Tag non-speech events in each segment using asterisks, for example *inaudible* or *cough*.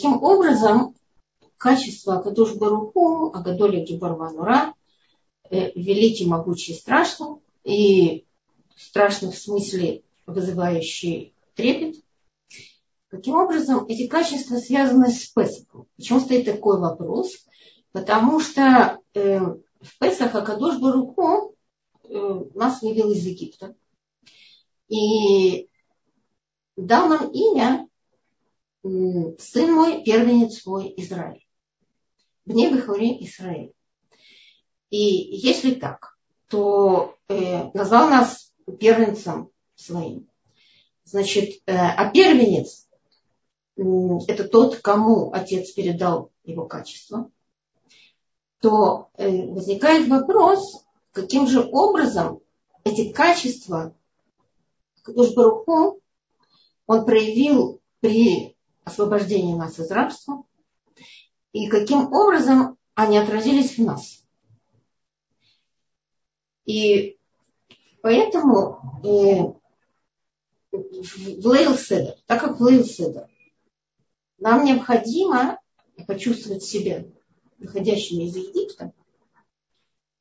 каким образом качество Акадуш Баруху, Агадоля Гибарванура, э, великий, могучий, страшный, и страшный в смысле вызывающий трепет, каким образом эти качества связаны с Песохом. Почему стоит такой вопрос? Потому что э, в Песах Акадош Баруху э, нас вывел из Египта. И дал нам имя сын мой, первенец мой Израиль. В небе хвали Израиль. И если так, то э, назвал нас первенцем своим. Значит, э, а первенец э, это тот, кому отец передал его качество, то э, возникает вопрос, каким же образом эти качества Кадуш Баруху он проявил при освобождении нас из рабства и каким образом они отразились в нас. И поэтому э, в Лейл Седер, так как в Лейл Седер, нам необходимо почувствовать себя выходящими из Египта,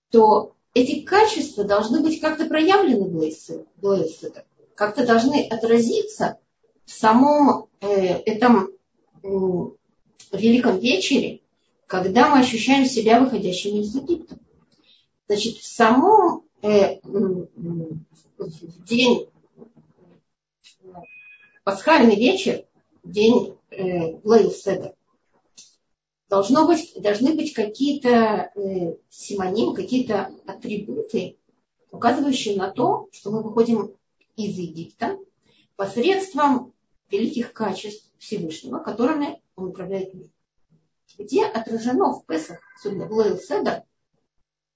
то эти качества должны быть как-то проявлены в Лейл Седер, как-то должны отразиться в самом э, этом великом вечере, когда мы ощущаем себя выходящими из Египта. Значит, в самом э, в день пасхальный вечер, день э, Лейл Седер, должно быть, должны быть какие-то э, симоним, какие-то атрибуты, указывающие на то, что мы выходим из Египта посредством великих качеств Всевышнего, которыми он управляет миром. Где отражено в Песах, особенно в Лейл Седер,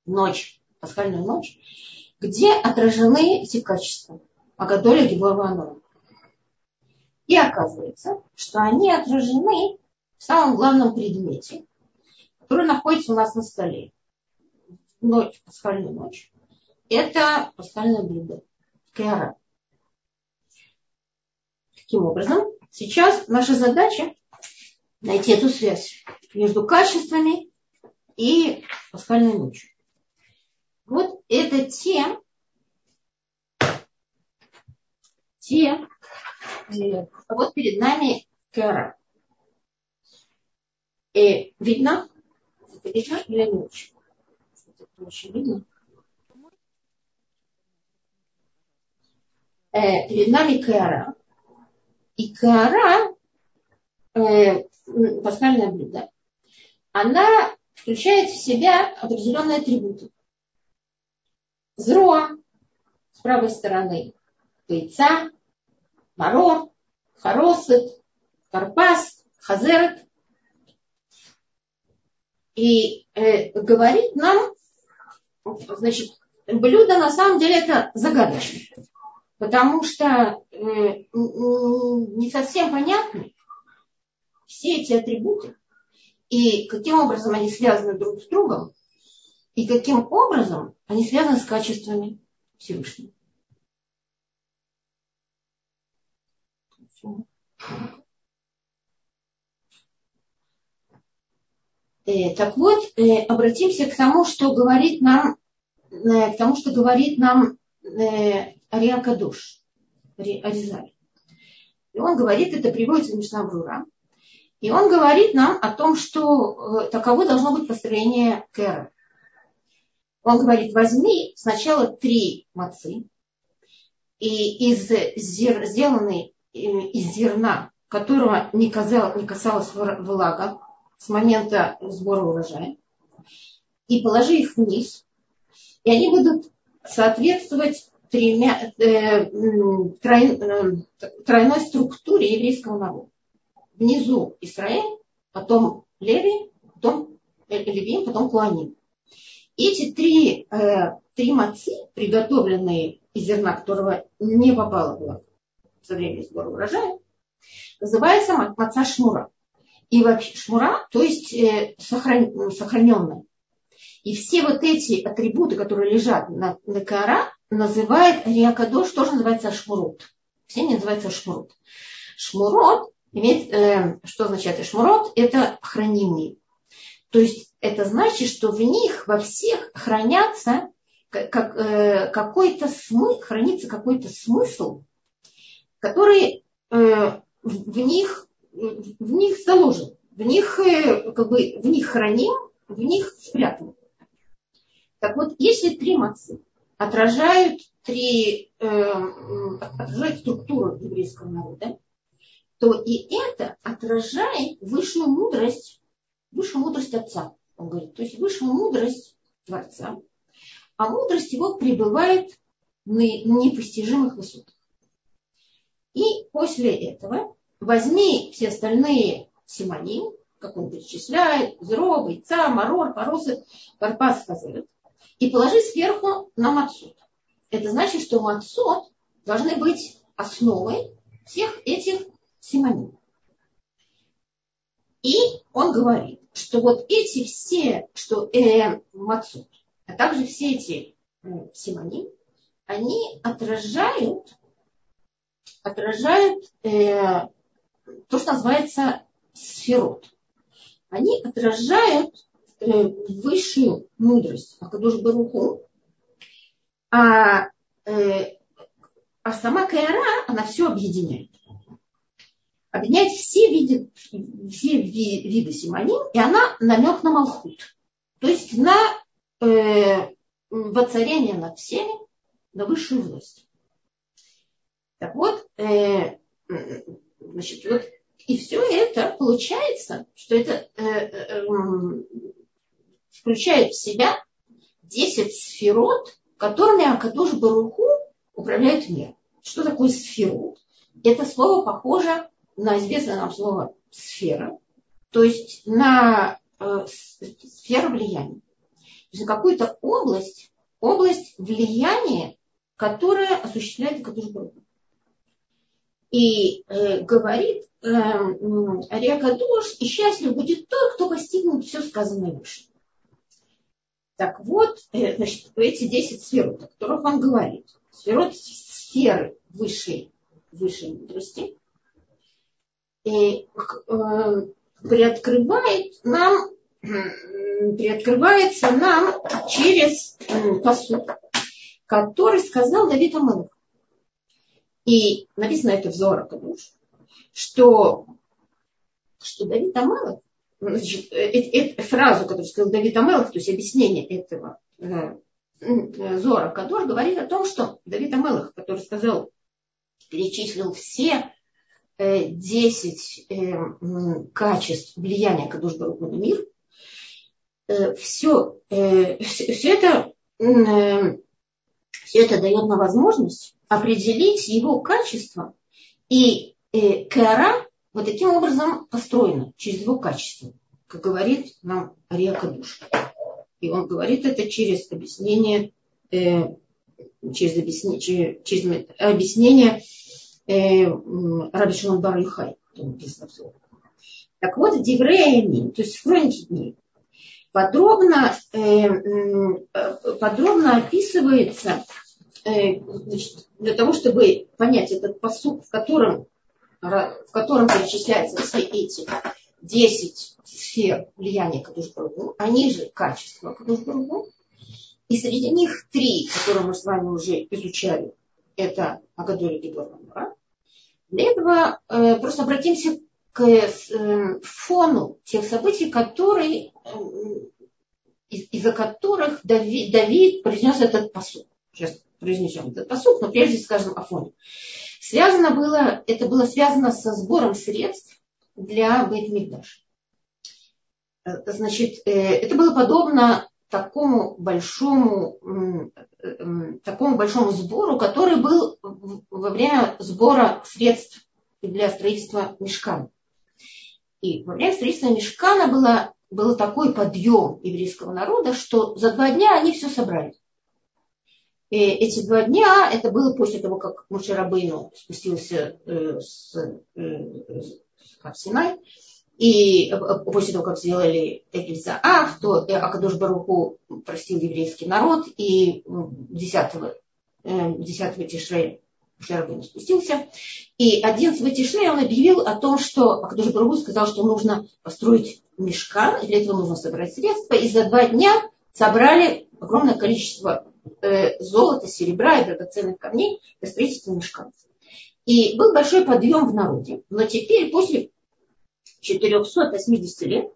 ночь, пасхальную ночь, где отражены эти качества. Агадоля Гибор И оказывается, что они отражены в самом главном предмете, который находится у нас на столе. Ночь, пасхальную ночь. Это пасхальное блюдо. Кэра. Таким образом, сейчас наша задача найти эту связь между качествами и пасхальной ночью. Вот это те, те, э, вот перед нами кара. Э, видно? Видно или не очень? Очень видно. Перед нами кара. И кара, э, пасхальное блюдо, она включает в себя определенные атрибуты. Зроа с правой стороны, яйца, маро, хоросет, карпас, хазерет. И э, говорит нам, значит, блюдо на самом деле это загадочное потому что э, не совсем понятны все эти атрибуты и каким образом они связаны друг с другом, и каким образом они связаны с качествами Всевышнего. Э, так вот, э, обратимся к тому, что говорит нам, к тому, что говорит нам Ариакадуш, Аризаль. И он говорит, это приводится в Мишнабрура, и он говорит нам о том, что э, таково должно быть построение Кэра. Он говорит, возьми сначала три мацы, и из зер, сделанный э, из зерна, которого не, казалось, не касалась влага с момента сбора урожая, и положи их вниз, и они будут соответствовать тремя, э, трой, э, тройной структуре еврейского народа. Внизу Израиль, потом Леви, потом Левин, потом Куаним. Эти три, э, три мацы, приготовленные из зерна, которого не попало было за время сбора урожая, называется маца шмура. И вообще шмура, то есть э, сохран, сохраненная. И все вот эти атрибуты, которые лежат на, на кара, называет Риакадош, тоже называется Шмурот. Все они называются Шмурот. Шмурот Имеет, э, что означает Ишмурот? Это хранимые. То есть это значит, что в них во всех хранятся как, э, какой-то смысл, хранится какой-то смысл, который э, в них, в них заложен, в них, э, как бы, в них храним, в них спрятан. Так вот, если три мацы отражают три, э, отражают структуру еврейского народа, то и это отражает высшую мудрость, высшую мудрость Отца. Он говорит, то есть высшую мудрость Творца, а мудрость его пребывает на непостижимых высотах. И после этого возьми все остальные симоним, как он перечисляет, Зро, Бойца, Марор, Поросы, Парпас, Хазет, и положи сверху на Мацут. Это значит, что Мацут должны быть основой всех этих симоним. И он говорит, что вот эти все, что э, Мацут, а также все эти э, симоним, они отражают, отражают э, то, что называется сферот. Они отражают высшую мудрость Акадуш Баруху, а, э, а сама Каэра, она все объединяет. Объединяет все виды, все виды симоним, и она намек на Малхут. То есть на э, воцарение над всеми, на высшую власть. Так вот, э, значит, вот и все это получается, что это э, э, включает в себя 10 сферот, которыми Акадуш Баруху управляет миром. Что такое сферот? Это слово похоже на известное нам слово сфера, то есть на э, сферу влияния. То есть на какую-то область, область влияния, которая осуществляет Акадуш Баруху. И э, говорит э, Ариака Душ, и счастлив будет тот, кто постигнет все сказанное выше. Так вот, э, значит, эти 10 сфер, о которых он говорит, сферот сферы высшей, высшей мудрости, и, э, приоткрывает нам, приоткрывается нам через посуд, который сказал Давид Амелах. И написано это в Зора Кадуш, что, что Давид Амелов, значит, эту фразу, которую сказал Давид Амелов, то есть объяснение этого э, Зора Кадуш, говорит о том, что Давид Амелов, который сказал, перечислил все э, 10 э, качеств влияния Кадуш Баруху на мир, э, все, э, все, все это э, все это дает нам возможность определить его качество. И э, кара вот таким образом построена через его качество, как говорит нам Ария Душ. И он говорит это через объяснение, э, через объяснение, через, через объяснение э, Раби Шимон. Так вот, в Девреями, то есть в хронике дней, подробно, э, э, подробно описывается Э, значит, для того, чтобы понять этот посуд, в котором, в котором перечисляются все эти 10 сфер влияния Кадушбургу, они же качества Кадушбургу, и среди них три, которые мы с вами уже изучали, это Агадоли и Гиборнамура. Для этого э, просто обратимся к э, фону тех событий, которые, э, из- из-за которых Давид, Давид произнес этот посуд. Сейчас произнесем этот посуд, но прежде скажем о фоне. Связано было, это было связано со сбором средств для Бейтмигдаш. Э, значит, э, это было подобно такому большому, э, такому большому сбору, который был во время сбора средств для строительства мешкана. И во время строительства мешкана было, был такой подъем еврейского народа, что за два дня они все собрали. И эти два дня, это было после того, как Мушерабейну спустился э, с, э, с Синай, и э, после того, как сделали Эгельзаах, то Акадош Баруху простил еврейский народ, и 10, 10 Тишрея Шарабин спустился. И 11 Тишрей он объявил о том, что Акадуш Барагу сказал, что нужно построить мешкан, и для этого нужно собрать средства. И за два дня собрали огромное количество э, золота, серебра и драгоценных камней для строительства мешкана. И был большой подъем в народе. Но теперь, после 480 лет,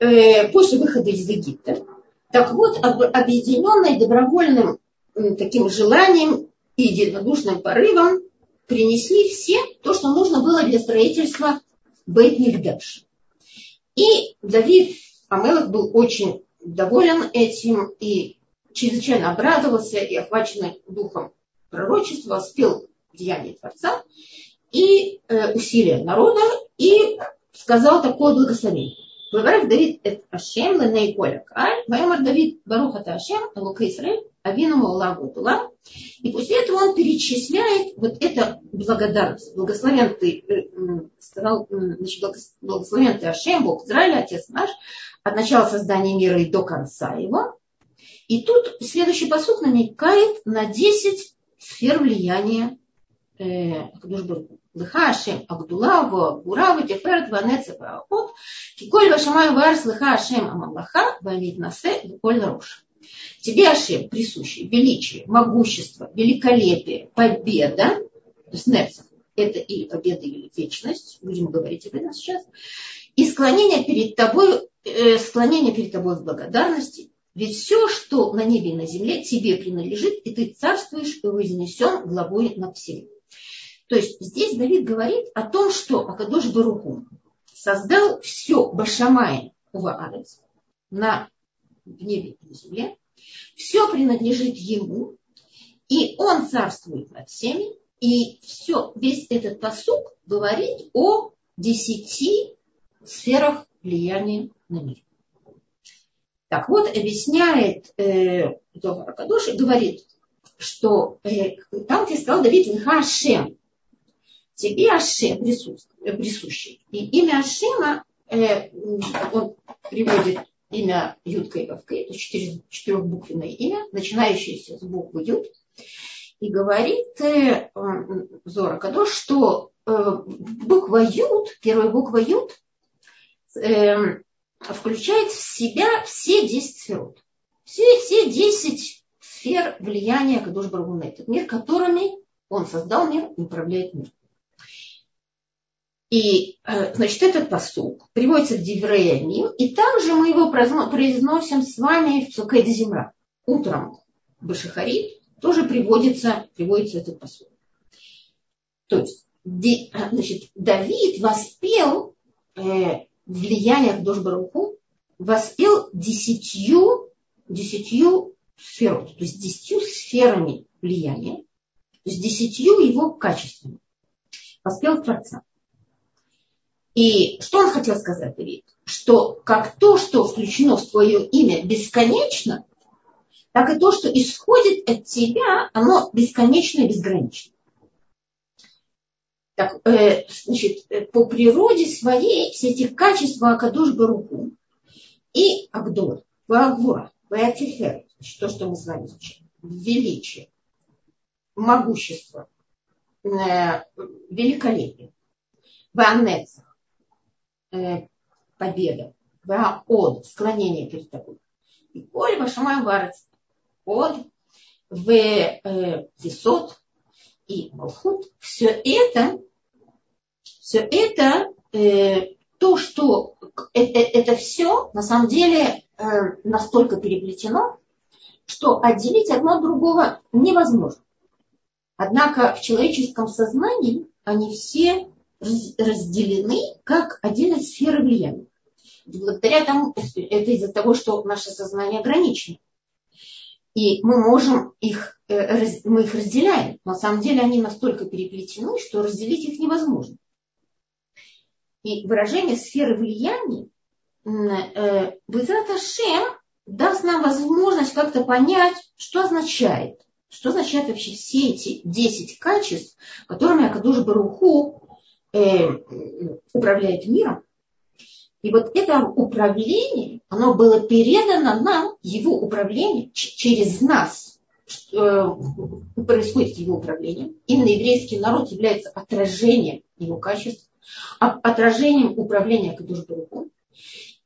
э, после выхода из Египта, так вот, об, объединенной добровольным э, таким желанием и единодушным порывом принесли все то, что нужно было для строительства бейт мигдаш И Давид Амелах был очень доволен этим и чрезвычайно обрадовался и охваченный духом пророчества спел деяния Творца и э, усилия народа и сказал такое благословение. Выбрав Давид это Ашем, Леней Коля Каль, Ваймар Давид Баруха Ашем, Лука Исраиль, Авину Маулаву Тула. И после этого он перечисляет вот это благодарность. Благословен ты, э, сказал, значит, благословен ты Ашем, Бог Израиля, Отец наш, от начала создания мира и до конца его. И тут следующий посуд намекает на 10 сфер влияния э, Лыха Ашем Агдула, Гура, Ватиферет, Ванеца, Ваахот, Киколь Вашамай Варс, Лыха Ашем Амаллаха, Вавид Насе, Коль Рош. Тебе, Ашем, присущи величие, могущество, великолепие, победа, то есть Нецах, это и победа, или вечность, будем говорить об этом сейчас, и склонение перед тобой, э, склонение перед тобой в благодарности, ведь все, что на небе и на земле, тебе принадлежит, и ты царствуешь и вознесен главой над всеми. То есть здесь Давид говорит о том, что Акадош Баруху создал все Башамай Уваарец на небе и на земле, все принадлежит ему, и он царствует над всеми, и все, весь этот посук говорит о десяти сферах влияния на мир. Так вот, объясняет э, Зохар Акадош и говорит, что э, там, где сказал Давид Хашем, тебе Ашем присущий. И имя Ашема, э, он приводит имя Ютка и это четыре, четырехбуквенное имя, начинающееся с буквы Ют, и говорит э, Зора Кадош, что э, буква Ют, первая буква Ют, э, включает в себя все десять сфер. Все, все десять сфер влияния Кадош Баргу на этот мир, которыми он создал мир и управляет миром. И, э, значит, этот посук приводится в Диврея и также мы его произносим с вами в Цукэд Земра. Утром Башахарит тоже приводится, приводится этот посук. То есть, э, значит, Давид воспел э, влияние Дошбаруху, воспел десятью, десятью сферами, то есть десятью сферами влияния, то есть десятью его качествами. Воспел Творца. И что он хотел сказать, Давид? Что как то, что включено в твое имя бесконечно, так и то, что исходит от тебя, оно бесконечно и безгранично. Так, э, значит, по природе своей все эти качества Акадуш Баруху и Агдор, Ваагура, Ваатифер, то, что мы с величие, могущество, э, великолепие, Ваанецах, э, победа, от, склонение перед тобой. И коль вашамай варец, от, в э, висот и малхут, все это, все это, э, то, что это, э, это все на самом деле э, настолько переплетено, что отделить одно от другого невозможно. Однако в человеческом сознании они все разделены как отдельные сферы влияния. Благодаря тому, это из-за того, что наше сознание ограничено. И мы можем их, э, мы их разделяем. На самом деле они настолько переплетены, что разделить их невозможно. И выражение сферы влияния э, Безрат Ашем даст нам возможность как-то понять, что означает, что означает вообще все эти 10 качеств, которыми Акадуш Баруху э, управляет миром. И вот это управление, оно было передано нам, его управление через нас, происходит его управление. Именно еврейский народ является отражением его качеств, отражением управления Кадушбаруху.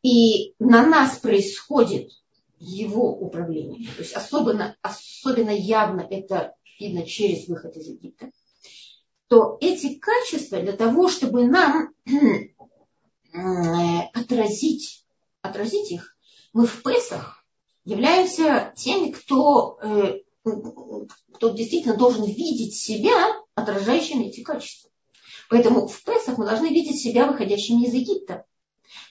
И на нас происходит его управление. То есть особенно, особенно явно это видно через выход из Египта. То эти качества для того, чтобы нам отразить, отразить их, мы в Песах являемся теми, кто, э, кто действительно должен видеть себя отражающими эти качества. Поэтому в Песах мы должны видеть себя выходящими из Египта.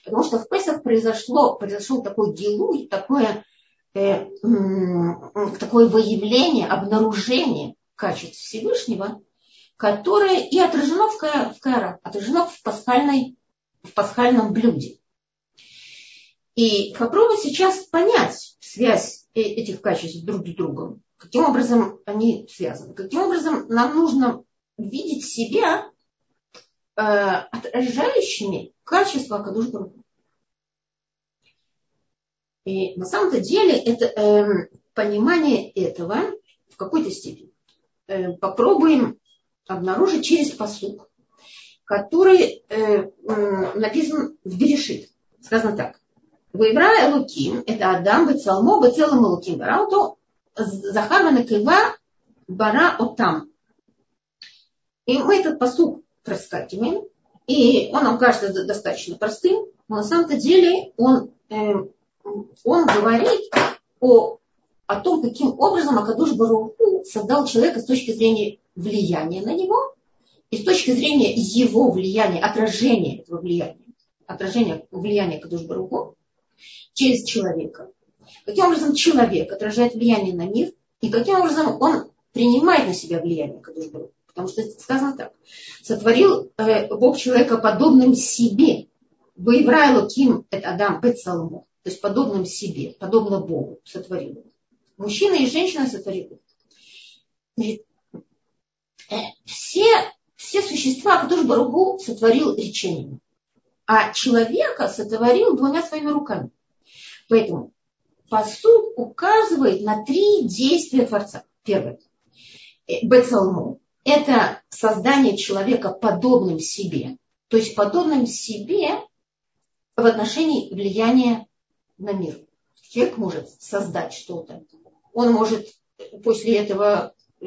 Потому что в Песах произошло, произошел такой гилуй, такое, э, такое выявление, обнаружение качеств Всевышнего, которое и отражено в, в Кайра, отражено в, пасхальной, в пасхальном блюде. И попробуй сейчас понять связь э, этих качеств друг с другом. Каким образом они связаны? Каким образом нам нужно видеть себя э, отражающими качества Акадуш И на самом-то деле это э, понимание этого в какой-то степени э, попробуем обнаружить через посуд, который э, написан в Берешит. Сказано так. Выбра Элуким, это Адам, Бецалмо, Бецелом Элуким, Барауту, Захар Накива, Бара Отам. И мы этот посуд проскакиваем, и он нам кажется достаточно простым, но на самом-то деле он, э, он говорит о, о том, каким образом Акадуш Баруху создал человека с точки зрения влияния на него и с точки зрения его влияния, отражения этого влияния, отражения влияния Акадуш Баруху через человека. Каким образом человек отражает влияние на мир, и каким образом он принимает на себя влияние Кадушбару. Потому что сказано так. Сотворил э, Бог человека подобным себе. Воеврай Луким это Адам Бет Соломо. То есть подобным себе, подобно Богу сотворил. Мужчина и женщина сотворил. Э, все, все существа, которые Баругу сотворил речением. А человека сотворил двумя своими руками. Поэтому посуд указывает на три действия Творца. Первое. Э, Бецалму. Это создание человека подобным себе. То есть подобным себе в отношении влияния на мир. Человек может создать что-то. Он может после этого э,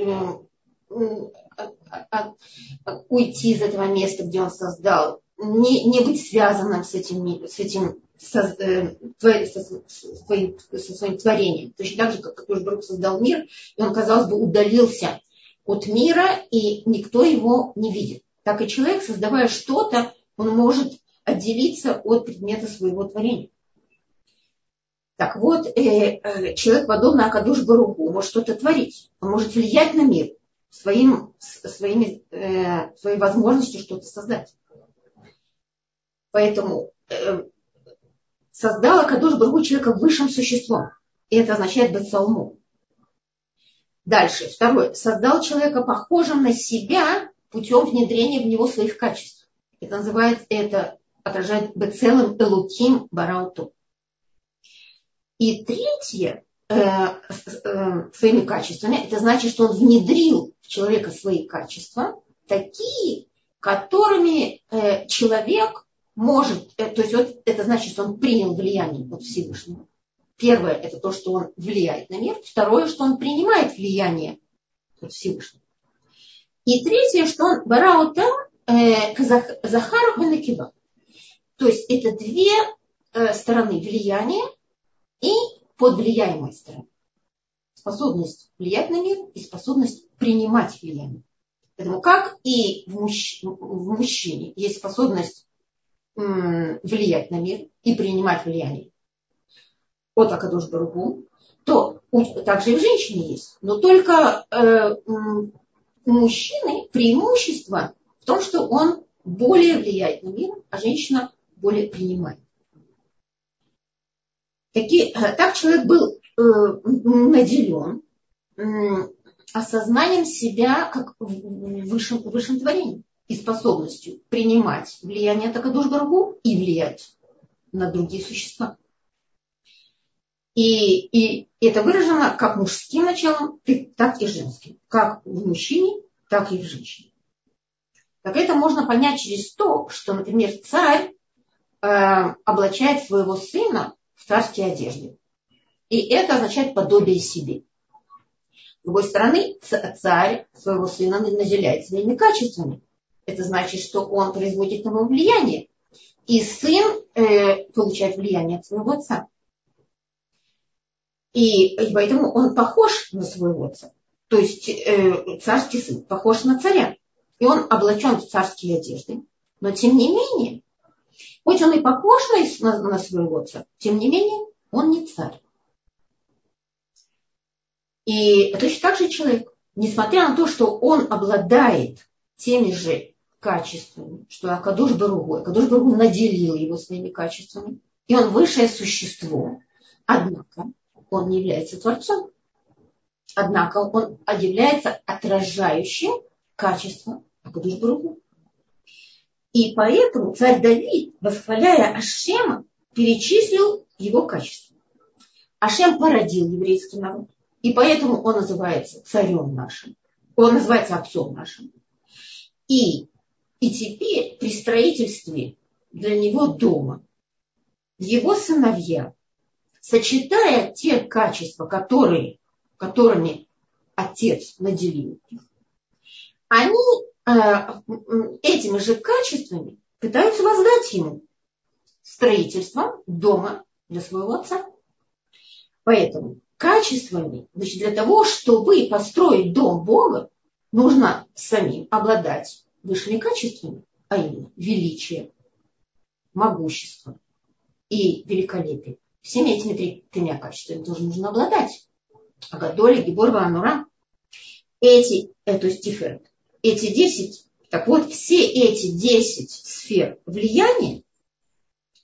уйти из этого места, где он создал, не, не быть связанным с этим, с этим со, э, со, со, своим, со своим творением. Точно так же, как Катуш Барух создал мир, и он, казалось бы, удалился от мира, и никто его не видит. Так и человек, создавая что-то, он может отделиться от предмета своего творения. Так вот, э, э, человек, подобно Акадуш Баруху, может что-то творить. Он может влиять на мир своим, своими, э, своей возможностью что-то создать. Поэтому э, создала Кадуш Баргу человека высшим существом. И это означает быть салму. Дальше, второе. Создал человека похожим на себя путем внедрения в него своих качеств. Это называется, это отражает бецелым элуким барауту. И третье, э, э, своими качествами, это значит, что он внедрил в человека свои качества, такие, которыми э, человек может, э, то есть вот это значит, что он принял влияние от Всевышнего. Первое, это то, что он влияет на мир. Второе, что он принимает влияние от Всевышнего. И третье, что он бараута э, Захару Бенакива. То есть это две э, стороны влияния и подвлияемой стороны. Способность влиять на мир и способность принимать влияние. Поэтому как и в, мужч... в мужчине есть способность влиять на мир и принимать влияние от Акадуш Баругу, то также и в женщине есть. Но только э, мужчины преимущество в том, что он более влияет на мир, а женщина более принимает. Такие, э, так человек был э, наделен э, осознанием себя как высшим, высшим творением и способностью принимать влияние Такадуш Баргу и влиять на другие существа. И, и это выражено как мужским началом, так и женским. Как в мужчине, так и в женщине. Так это можно понять через то, что, например, царь э, облачает своего сына в царские одежды. И это означает подобие себе. С другой стороны, царь своего сына наделяет своими качествами. Это значит, что он производит на него влияние. И сын э, получает влияние от своего отца. И, поэтому он похож на своего отца. То есть э, царский сын похож на царя. И он облачен в царские одежды. Но тем не менее, хоть он и похож на, на своего отца, тем не менее, он не царь. И точно так же человек, несмотря на то, что он обладает теми же качествами, что Акадуш Баругу, Акадуш Баругу наделил его своими качествами, и он высшее существо, однако он не является Творцом. Однако он является отражающим качество Акадуш Баругу. И поэтому царь Давид, восхваляя Ашема, перечислил его качества. Ашем породил еврейский народ. И поэтому он называется царем нашим. Он называется отцом нашим. И, и теперь при строительстве для него дома его сыновья, сочетая те качества, которые, которыми отец наделил их, они э, этими же качествами пытаются воздать ему строительство дома для своего отца. Поэтому качествами, значит, для того, чтобы построить дом Бога, нужно самим обладать высшими качествами, а именно величие, могущество и великолепие. Всеми этими тремя качествами тоже нужно обладать. Агадоли, Гибор, Ванура. Эти, э, то есть Тиферет, эти десять, так вот, все эти десять сфер влияния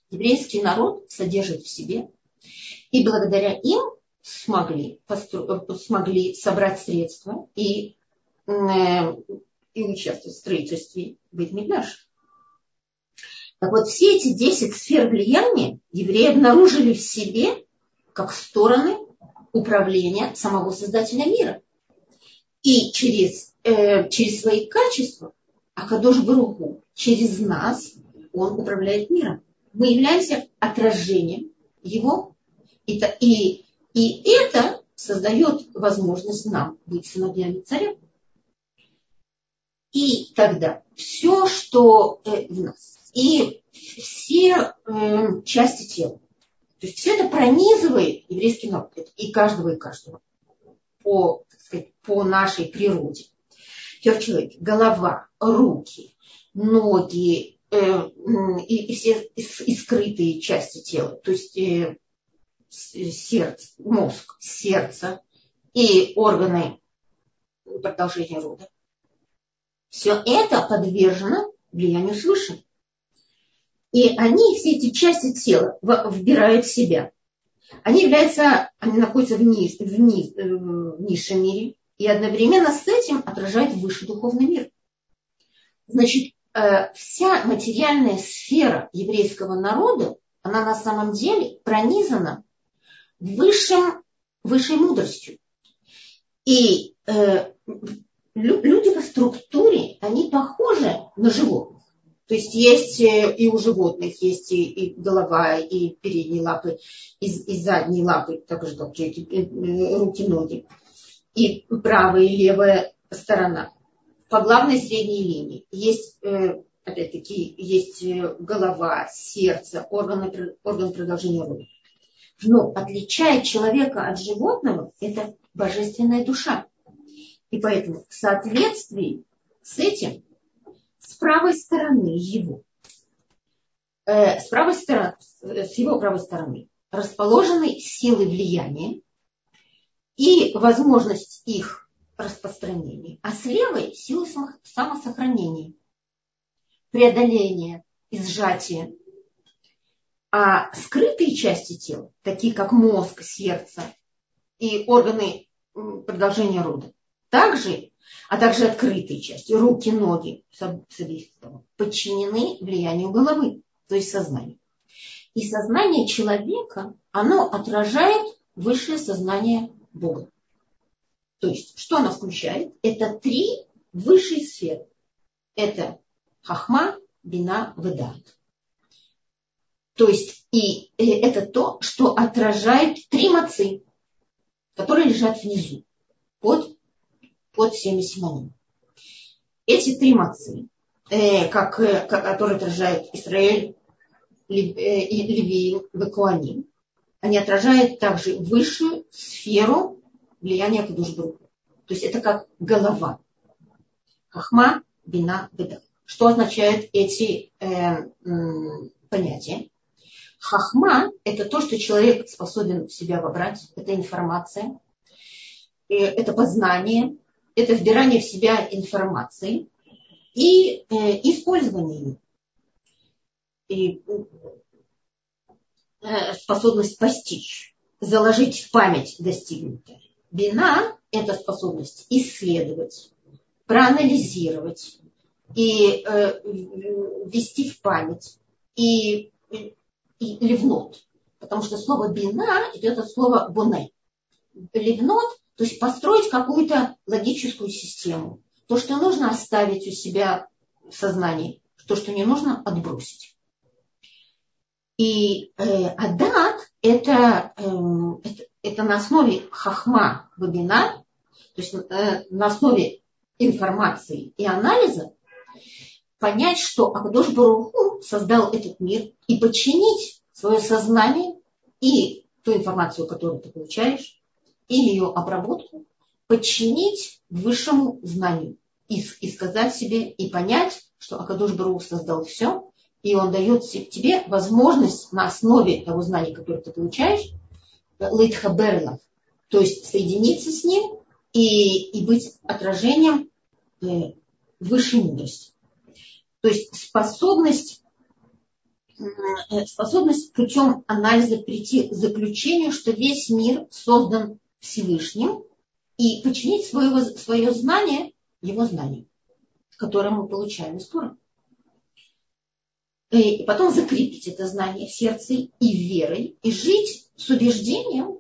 еврейский народ содержит в себе, и благодаря им смогли, постро... Э, смогли собрать средства и, э, и участвовать в строительстве Бейтмиднаш. Так вот, все эти 10 сфер влияния евреи обнаружили в себе как стороны управления самого Создателя мира. И через, э, через свои качества Акадош Баруху, через нас, он управляет миром. Мы являемся отражением его. И, и и это создает возможность нам быть сыновьями царя. И тогда все, что э, в нас, и все э, части тела, то есть все это пронизывает еврейский народ, и каждого и каждого по, так сказать, по нашей природе. Все в человеке, голова, руки, ноги э, и, и все и, и скрытые части тела, то есть э, сердце, мозг, сердце и органы продолжения рода. Все это подвержено влиянию свыше. И они, все эти части тела, вбирают в себя. Они являются, они находятся в, низ, в, низ, э, в низшем мире, и одновременно с этим отражают высший духовный мир. Значит, э, вся материальная сфера еврейского народа, она на самом деле пронизана высшим, высшей мудростью. И э, люди по структуре, они похожи на животных. То есть есть э, и у животных есть и, и голова, и передние лапы, и, и задние лапы, так же как э, руки, ноги. И правая и левая сторона. По главной средней линии есть, э, опять-таки, есть голова, сердце, органы, орган продолжения рода. Но отличает человека от животного – это божественная душа. И поэтому в соответствии с этим, правой стороны его, э, с, правой стороны, с его правой стороны расположены силы влияния и возможность их распространения, а с левой силы самосохранения, преодоления, изжатия, а скрытые части тела, такие как мозг, сердце и органы продолжения рода, также, а также открытые части, руки, ноги, подчинены влиянию головы, то есть сознанию. И сознание человека, оно отражает высшее сознание Бога. То есть, что она включает? Это три высшие сферы. Это хахма, бина, ведат. То есть, и э, это то, что отражает три мацы, которые лежат внизу, под, под всеми симонами. Эти три мацы, э, как, э, которые отражают Израиль, Левиим, Векуаним, они отражают также высшую сферу влияния Кадушбрука. То есть это как голова. Хахма, бина, беда. Что означают эти э, понятия? Хахма – это то, что человек способен в себя вобрать. Это информация, э, это познание, это вбирание в себя информации и э, использование ее. И Э, способность постичь, заложить в память достигнутое. Бина – это способность исследовать, проанализировать и э, ввести в память и, и, и ливнот. Потому что слово бина идет от слова боне. Ливнот, то есть построить какую-то логическую систему. То, что нужно оставить у себя в сознании, то, что не нужно, отбросить. И э, адат это, э, это, это на основе хахма вебина, то есть э, на основе информации и анализа, понять, что Акадош Баруху создал этот мир и подчинить свое сознание и ту информацию, которую ты получаешь, и ее обработку, подчинить высшему знанию и, и сказать себе, и понять, что Акадош Баруху создал все, и он дает тебе возможность на основе того знания, которое ты получаешь, лейтхаберлов, то есть соединиться с ним и, и быть отражением э, высшей мудрости. То есть способность, э, способность путем анализа прийти к заключению, что весь мир создан Всевышним, и подчинить свое, свое знание его знанию, которое мы получаем из Тора. Э, и потом закрепить это знание в сердце и верой, и жить с убеждением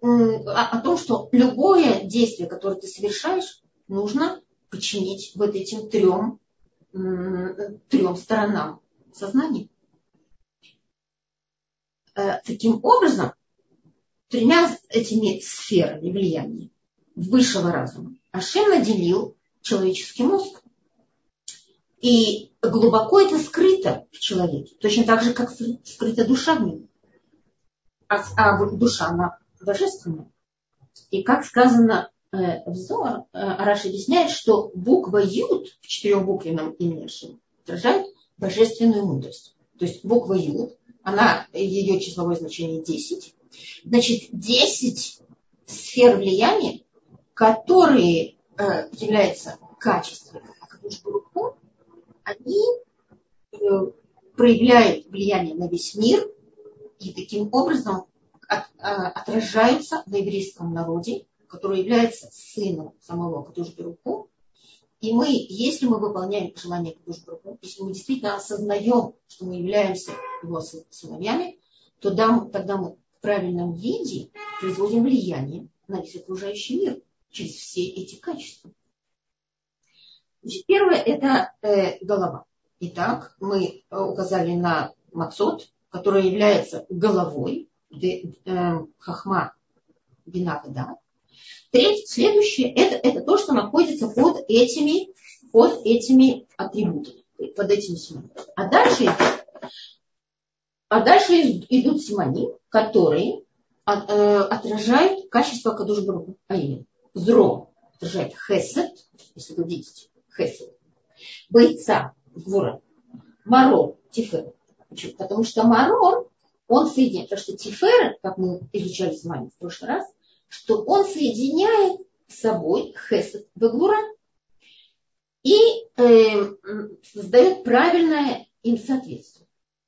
о, о том, что любое действие, которое ты совершаешь, нужно подчинить вот этим трем, трем сторонам сознания. Э, таким образом, тремя этими сферами влияния высшего разума Ашем наделил человеческий мозг. И глубоко это скрыто в человеке. Точно так же, как скрыта душа в нем. А, а душа, она божественная. И как сказано э, в Зор, э, Араш объясняет, что буква Юд в четырехбуквенном имени отражает божественную мудрость. То есть буква Юд, она, ее числовое значение 10. Значит, 10 сфер влияния, которые э, являются качеством Акадуш они э, проявляют влияние на весь мир и таким образом от, а, отражаются на еврейском народе, который является сыном самого Кадушберуку. И мы, если мы выполняем желание Кадушберуку, если мы действительно осознаем, что мы являемся его сыновьями, то тогда мы правильном виде производим влияние на весь окружающий мир через все эти качества. Значит, первое – это э, голова. Итак, мы э, указали на мацот, который является головой де, э, хахма бинавда. Третье, следующее это, – это то, что находится под этими, под этими атрибутами, под этими симонами. А дальше, а дальше идут симони, которые от, э, отражают качество Кадушбару, а именно зро отражает хесед, если вы видите, хесед. Бойца, гвура. Марор, тифер. Почему? Потому что марор, он соединяет, потому что тифер, как мы изучали с вами в прошлый раз, что он соединяет с собой хесед гвура и э, создает правильное им соответствие.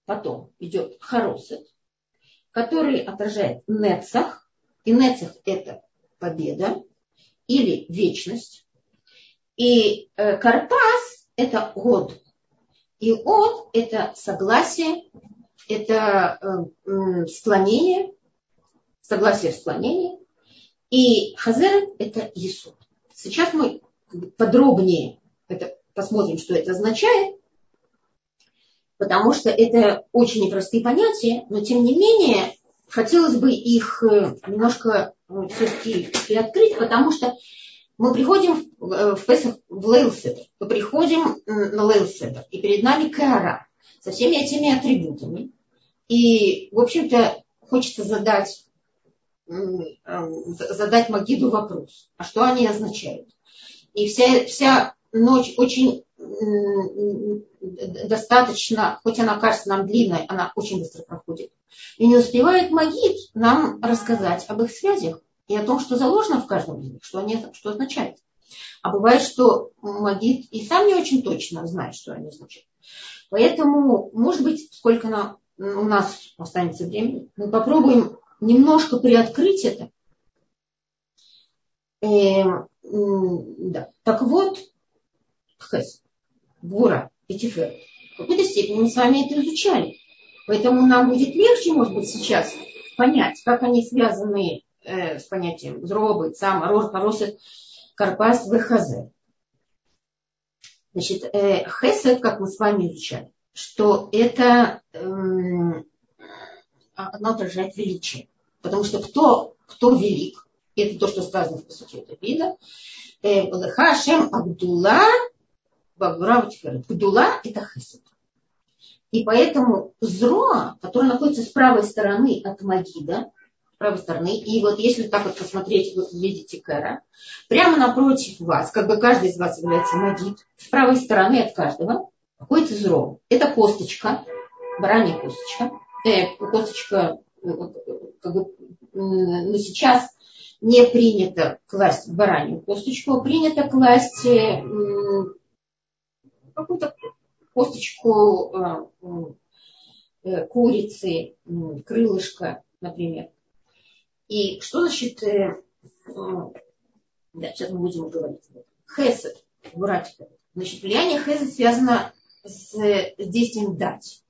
Потом идет харосет, который отражает нецах, и нецах это победа или вечность, и э, карпас – это год. И от – это согласие, это э, склонение, согласие в склонении. И хазер – это יסוד. Сейчас мы подробнее это посмотрим, что это означает, потому что это очень непростые понятия, но тем не менее хотелось бы их э, немножко э, все-таки приоткрыть, потому что мы приходим в э, Песах в ליל הסדר, мы приходим на ליל הסדר, и перед нами קערה со всеми этими атрибутами. И, в общем-то, хочется задать, задать Магиду вопрос, а что они означают? И вся, вся ночь очень достаточно, хоть она кажется нам длинной, она очень быстро проходит. И не успевает Магид нам рассказать об их связях и о том, что заложено в каждом из них, что, они, что означает. А бывает, что Магид и сам не очень точно знает, что они означают. Поэтому, может быть, сколько на, у нас останется времени, мы попробуем немножко приоткрыть это. Э, да. Так вот, Хес, Гура и Тифер. В какой-то степени мы с вами это изучали. Поэтому нам будет легче, может быть, сейчас понять, как они связаны э, с понятием зробы, цама, рор, хоросет, карпас, вехазе. Значит, э, хесед, как мы с вами изучали, что это э, оно отражает величие. Потому что кто, кто велик, это то, что сказано в посуде это вида, Леха Шем Абдулла Багура Гдула – это хесед. И поэтому зро, которое находится с правой стороны от Магида, с правой стороны, и вот если так вот посмотреть, вы видите Кэра, прямо напротив вас, как бы каждый из вас является Магид, с правой стороны от каждого находится зро. Это косточка, баранья косточка, э, косточка, как бы, но сейчас не принято класть баранью косточку, а принято класть э, какую-то косточку э, э, курицы, крылышко, например. И что значит, э, да, сейчас мы будем говорить. Хесед, братья. Значит, влияние хесед связано с действием дать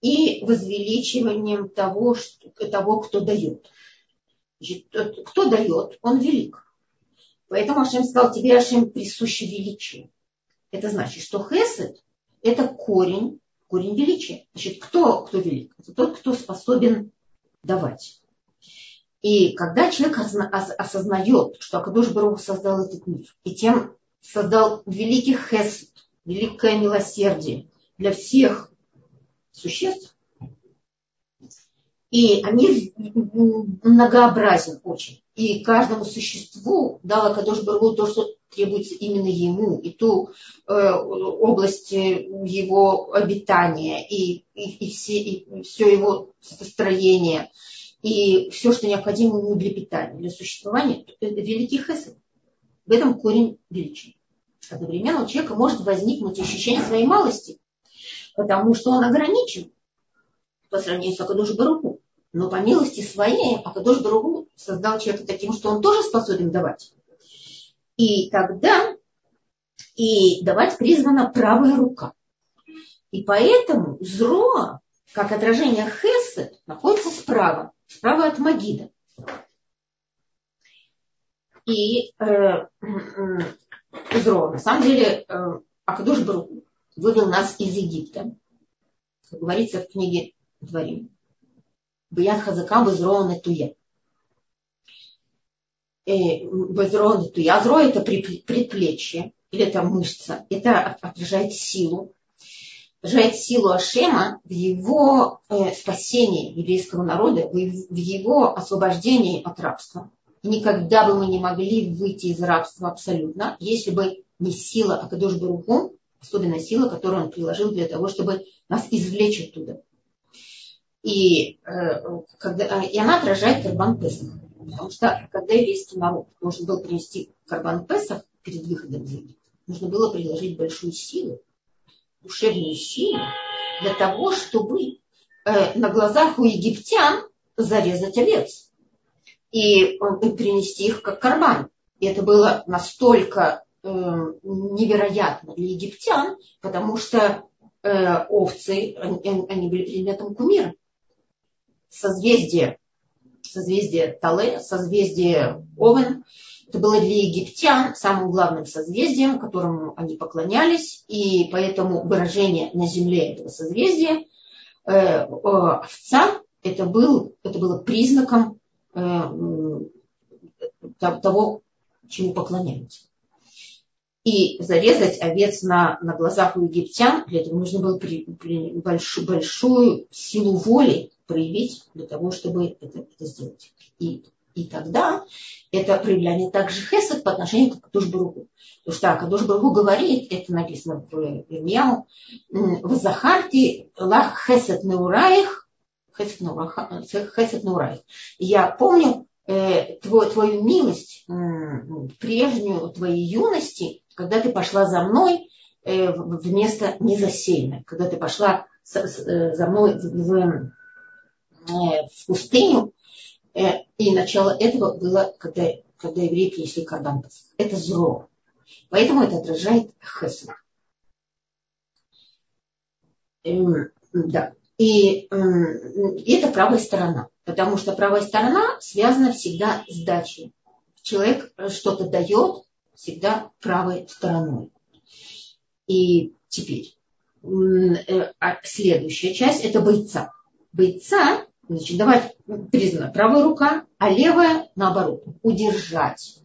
и возвеличиванием того, что, того кто дает. Значит, тот, кто дает, он велик. Поэтому Ашем сказал, тебе Ашем присуще величие. Это значит, что хесед – это корень, корень величия. Значит, кто, кто велик? Это тот, кто способен давать. И когда человек осознает, что Акадош Барух создал этот мир, и тем создал великий хесед, великое милосердие для всех существ, и они многообразен очень. И каждому существу дала Кадош Баргу то, что требуется именно ему, и ту э, область его обитания, и, и, и, все, и все его построение, и все, что необходимо ему для питания, для существования. Это великий хесед. В этом корень величия. Одновременно у человека может возникнуть ощущение своей малости, потому что он ограничен по сравнению с Акадош Баруху. Но по милости своей Акадош Баруху создал человека таким, что он тоже способен давать. И тогда и давать призвана правая рука. И поэтому зро, как отражение хесед, находится справа, справа от Магида. И э, э, зро, на самом деле, э, Акадош Баруху вывел нас из Египта. Как говорится в книге Дворим. Бияд Хазакам Безроон Туя. Безроон Туя. Зро это предплечье, или это мышца. Это отражает силу. Отражает силу Ашема в его э, спасении еврейского народа, в его освобождении от рабства. Никогда бы мы не могли выйти из рабства абсолютно, если бы не сила Акадош Баруху, особенно сила, которую он приложил для того, чтобы нас извлечь оттуда. И, э, когда, э, и она отражает Карбан Песах. Потому что когда еврейский народ должен был принести Карбан Песах перед выходом из Египта, нужно было приложить большую силу, душевную силу для того, чтобы э, на глазах у египтян зарезать овец и, и принести их как карбан. И это было настолько э, невероятно для египтян, потому что э, овцы, они, они были предметом кумира созвездие созвездие Тале, созвездие Овен. Это было для египтян самым главным созвездием, которому они поклонялись, и поэтому выражение на земле этого созвездия э, э, овца это, был, это было признаком э, того, чему поклоняются. И зарезать овец на, на глазах у египтян, для этого нужно было при, при, большую, большую силу воли проявить для того, чтобы это, это сделать. И, и тогда это проявление также хесед по отношению к Кадуш Баругу. Потому что Кадуш Баругу говорит, это написано в Ирмияу, в Захарте лах хесед неураих, хесед неураих. Я помню э, твою, твою милость, э, прежнюю твоей юности, когда ты пошла за мной э, в место незасеянное, когда ты пошла э, за мной в, в, э, в пустыню, э, и начало этого было, когда, когда евреи принесли кардан Это зло. Поэтому это отражает хесед. Эм, да. И, эм, и это правая сторона. Потому что правая сторона связана всегда с дачей. Человек что-то дает, всегда правой стороной. И теперь э, а следующая часть это бойца. Бойца, значит, давать признана правая рука, а левая наоборот. Удержать,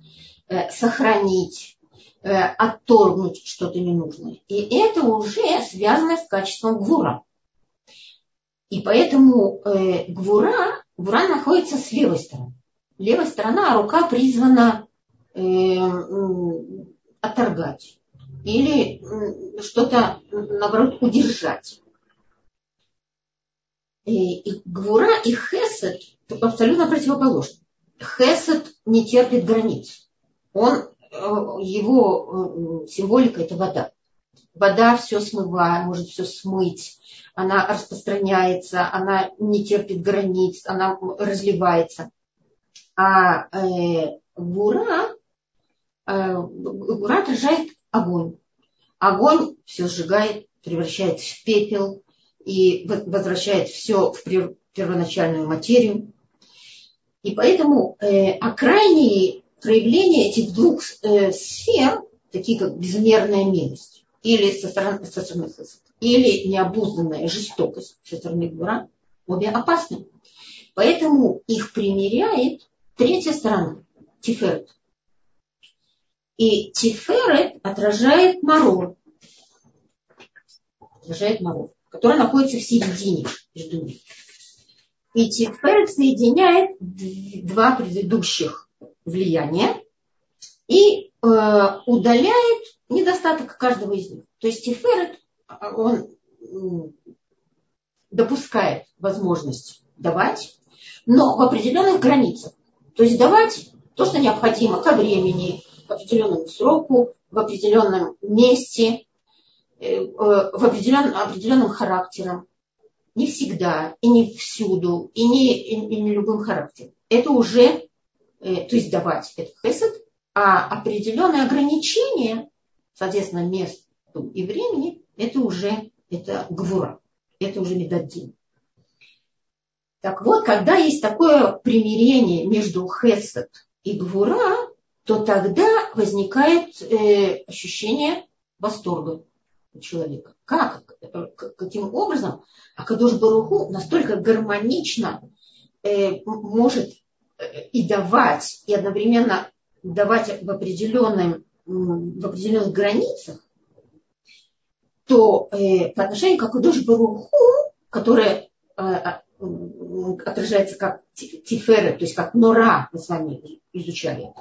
э, сохранить, э, отторгнуть что-то ненужное. И это уже связано с качеством гвура. И поэтому гвура, гвура находится с левой стороны. Левая сторона, а рука призвана Э, отторгать или что-то, наоборот, удержать. И, и гвура и хесед абсолютно противоположны. Хесед не терпит границ. Он, э, его э, символика – это вода. Вода все смывает, может все смыть, она распространяется, она не терпит границ, она разливается. А э, гура Гура э, отражает огонь. Огонь все сжигает, превращает в пепел и возвращает все в первоначальную материю. И поэтому э, окрайние проявления этих двух э, сфер, такие как безмерная милость или со стороны, со стороны или необузданная жестокость со стороны Гура, обе опасны. Поэтому их примеряет третья сторона, Тиферет. И Тиферет отражает Марор. Отражает Марор, который находится в середине между. И Тиферет соединяет два предыдущих влияния и э, удаляет недостаток каждого из них. То есть Тиферет, он допускает возможность давать, но в определенных границах. То есть давать то, что необходимо ко времени, в определенном сроку, в определенном месте, в определенном, определенным характером. Не всегда, и не всюду, и не, и, и не любым характером. Это уже, э, то есть давать это хесед, а определенные ограничения, соответственно, месту и времени, это уже это гвура, это уже медадин. Так вот, когда есть такое примирение между хесед и гвура, то тогда возникает э, ощущение восторга человека. Как? Каким образом Акадош Баруху настолько гармонично э, может э, и давать, и одновременно давать в, определенном, в определенных границах, то э, по отношению к Акадош Баруху, которая э, а, отражается как тифера, то есть как нора, мы с вами изучали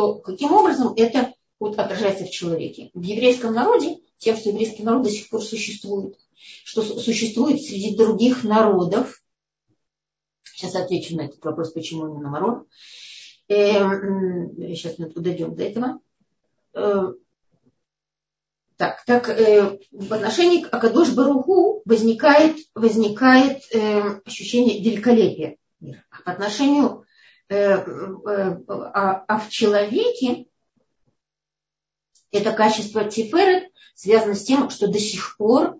то каким образом это вот отражается в человеке? В еврейском народе, тем, что еврейский народ до сих пор существует, что существует среди других народов, сейчас отвечу на этот вопрос, почему именно народ, эм, сейчас мы подойдем до этого. Э, так, так э, в отношении к Акадош Баруху возникает, возникает э, ощущение великолепия мира. А по отношению Э, э, а, а в человеке это качество тиферет связано с тем, что до сих пор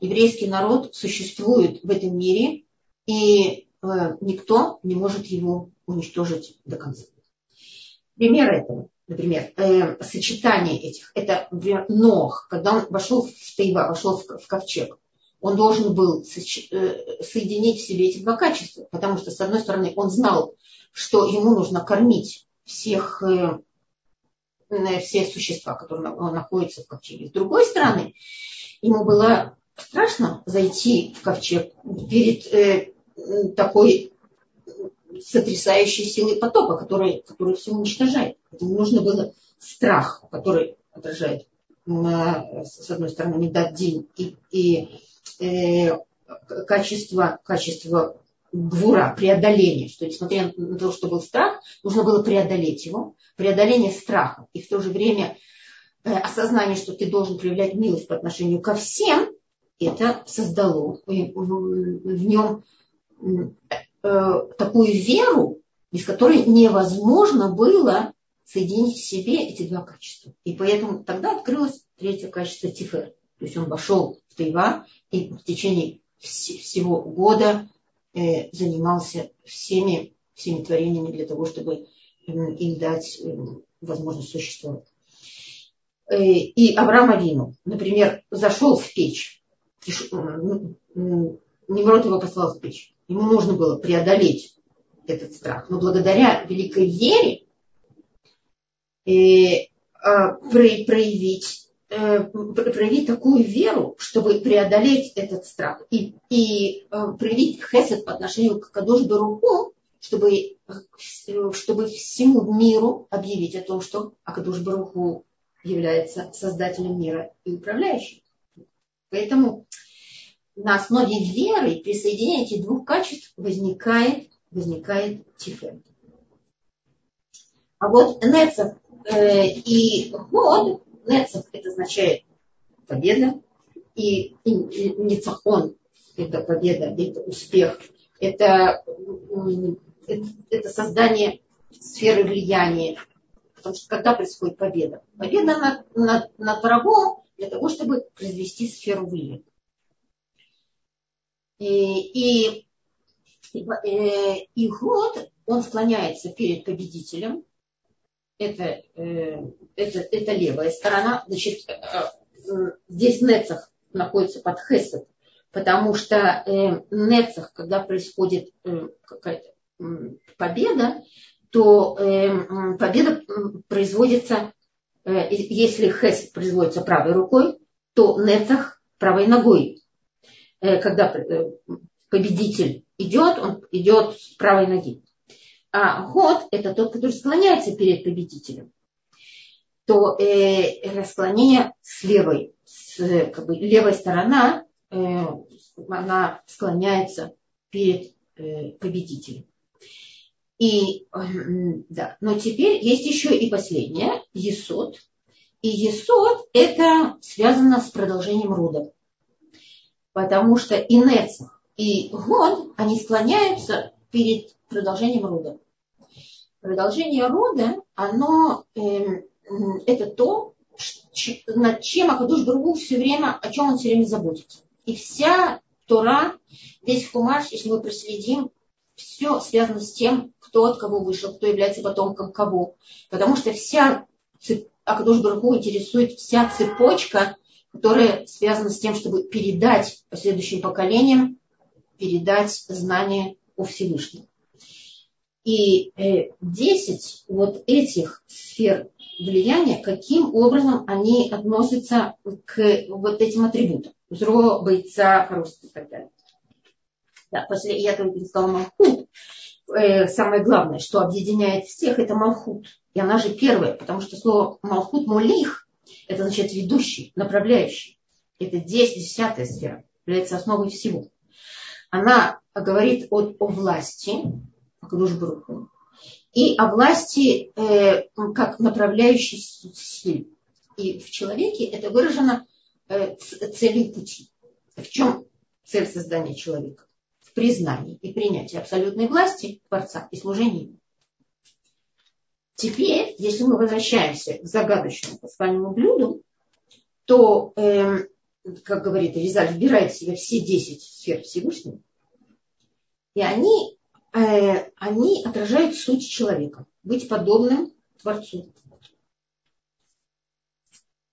еврейский народ существует в этом мире, и э, никто не может его уничтожить до конца. Пример этого, например, э, сочетание этих, это Нох, когда он вошел в Тейва, вошел в, в ковчег, он должен был э, соединить в себе эти два качества, потому что, с одной стороны, он знал, что ему нужно кормить всех, э, все существа, которые находятся в ковчеге. С другой стороны, ему было страшно зайти в ковчег перед э, такой сотрясающей силой потопа, который, который все уничтожает. Ему нужно было страх, который отражает с одной стороны медат день и, и э, качество, качество двура, преодоления, что несмотря на то, что был страх, нужно было преодолеть его, преодоление страха, и в то же время э, осознание, что ты должен проявлять милость по отношению ко всем, это создало в нем э, такую веру, без которой невозможно было соединить в себе эти два качества. И поэтому тогда открылось третье качество Тифер. То есть он вошел в Тайва и в течение всего года занимался всеми, всеми творениями для того, чтобы им дать э, возможность существовать. Э, и Авраам Авину, например, зашел в печь. Немрод его послал в печь. Ему нужно было преодолеть этот страх. Но благодаря великой вере а, проявить Э, проявить такую веру, чтобы преодолеть этот страх и, и э, проявить хесед по отношению к Кадош Баруху, чтобы, чтобы всему миру объявить о том, что Акадуш Баруху является создателем мира и управляющим. Поэтому на основе веры при соединении этих двух качеств возникает, возникает тифер. А вот Нецах э, и Год Нецах это означает победа, и, и, и Ницахон это победа, это успех, это, это, это создание сферы влияния. Потому что когда происходит победа? Победа над, над, над для того, чтобы произвести сферу влияния. И, и, и, э, и год, он склоняется перед победителем, это, э, это, это левая сторона. Значит, э, э, здесь Нецах находится под Хесед, потому что Нецах, когда происходит какая-то победа, то победа производится, если Хесед производится правой рукой, то Нецах правой ногой. Когда победитель идет, он идет с правой ноги а год – это тот, который склоняется перед победителем, то э, склонение с левой, с, как бы, левая сторона, э, она склоняется перед э, победителем. И, э, да. Но теперь есть еще и последнее, Есот. И Есот – это связано с продолжением рода. Потому что и Нецах, и Год, они склоняются перед продолжением рода. Продолжение рода, оно, э, это то, над чем Акадуш Другу все время, о чем он все время заботится. И вся Тора, весь Хумаш, если мы проследим, все связано с тем, кто от кого вышел, кто является потомком кого. Потому что вся Акадуш Барху интересует вся цепочка, которая связана с тем, чтобы передать последующим поколениям, передать знания о Всевышнем. И э, 10 вот этих сфер влияния, каким образом они относятся к вот этим атрибутам. Зро, бойца, рост и так далее. Да, после я только сказала Малхут. Э, самое главное, что объединяет всех, это Малхут. И она же первая, потому что слово Малхут, Молих, это значит ведущий, направляющий. Это 10, десятая сфера, является основой всего. Она говорит о, о власти, Акадушбруху, и о власти э, как направляющей силе. И в человеке это выражено э, целью пути. В чем цель создания человека? В признании и принятии абсолютной власти Творца и служении Теперь, если мы возвращаемся к загадочному пасхальному блюду, то, э, как говорит Элизаль, вбирает в себя все 10 сфер Всевышнего, И они, они отражают суть человека. Быть подобным Творцу.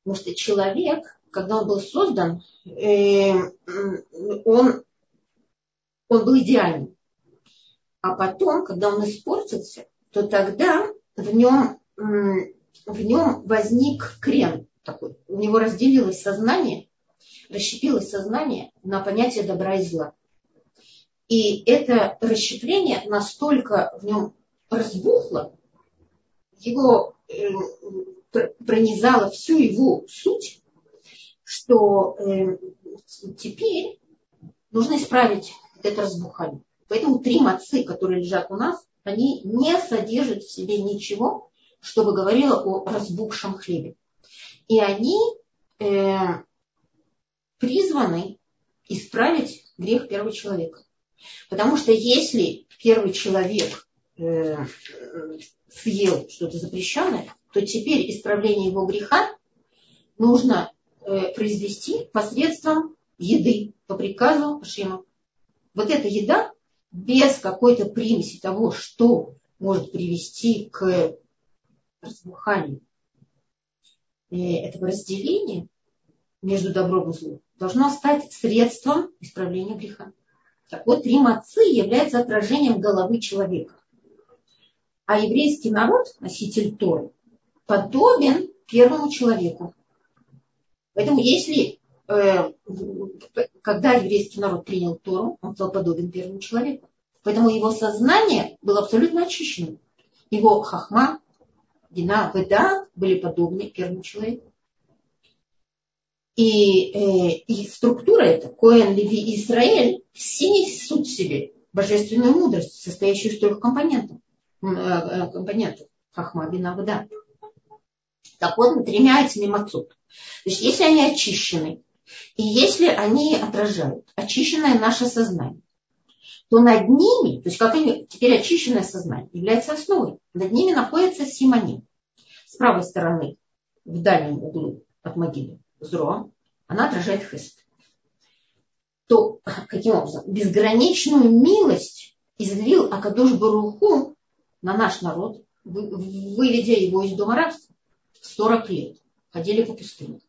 Потому что человек, когда он был создан, э, он, он был идеальным. А потом, когда он испортился, то тогда в нем, в нем возник крен такой. У него разделилось сознание, расщепилось сознание на понятие добра и зла. И это расщепление настолько в нем разбухло, его э, пронизало всю его суть, что э, теперь нужно исправить это разбухание. Поэтому три мацы, которые лежат у нас, они не содержат в себе ничего, чтобы говорило о разбухшем хлебе. И они э, призваны исправить грех первого человека. Потому что если первый человек э, съел что-то запрещенное, то теперь исправление его греха нужно э, произвести посредством еды по приказу Шима. Вот эта еда без какой-то примеси того, что может привести к разбуханию э, этого разделения между добром и злом, должно стать средством исправления греха. Так вот, три мацы являются отражением головы человека. А еврейский народ, носитель Торы, подобен первому человеку. Поэтому если Э, когда еврейский народ принял Тору, он стал подобен первому человеку. Поэтому его сознание было абсолютно очищенным. Его хахма, дина, веда были подобны первому человеку. И, э, и структура эта, Коэн, Леви Израиль, все несут в себе божественную мудрость, состоящую из трех компонентов. Э, э, компонентов. Хахма, бина, веда. Так вот, тремя этими мацут. То есть, если они очищены, и если они отражают очищенное наше сознание, то над ними, то есть как они, теперь очищенное сознание является основой, над ними находится симоним. С правой стороны, в дальнем углу от могилы, зро, она отражает хест. То каким образом? Безграничную милость излил Акадош Баруху на наш народ, выведя его из дома рабства. 40 лет ходили по пустыне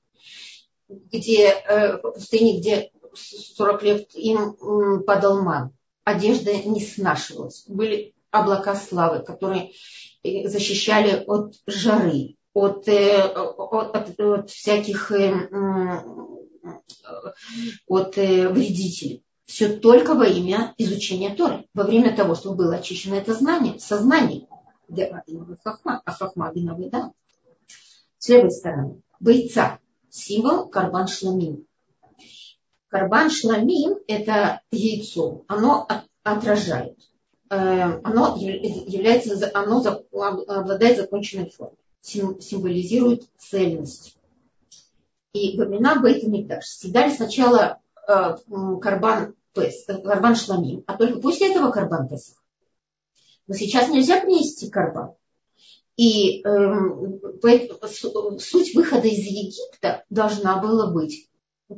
где, э, в пустыне, где 40 лет им падал ман. Одежда не снашивалась. Были облака славы, которые э, защищали от жары, от, э, от, от, всяких от вредителей. Все только во имя изучения Торы. Во время того, чтобы было очищено это знание, сознание. А хахма да. С левой стороны. Бойца символ карбан шламим. Карбан шламим – это яйцо, оно отражает, э, оно является, оно обладает законченной формой, символизирует цельность. И времена Бейта Мигдаш съедали сначала э, карбан, пес, карбан шламим, а только после этого карбан песах. Но сейчас нельзя принести карбан. И э, суть выхода из Египта должна была быть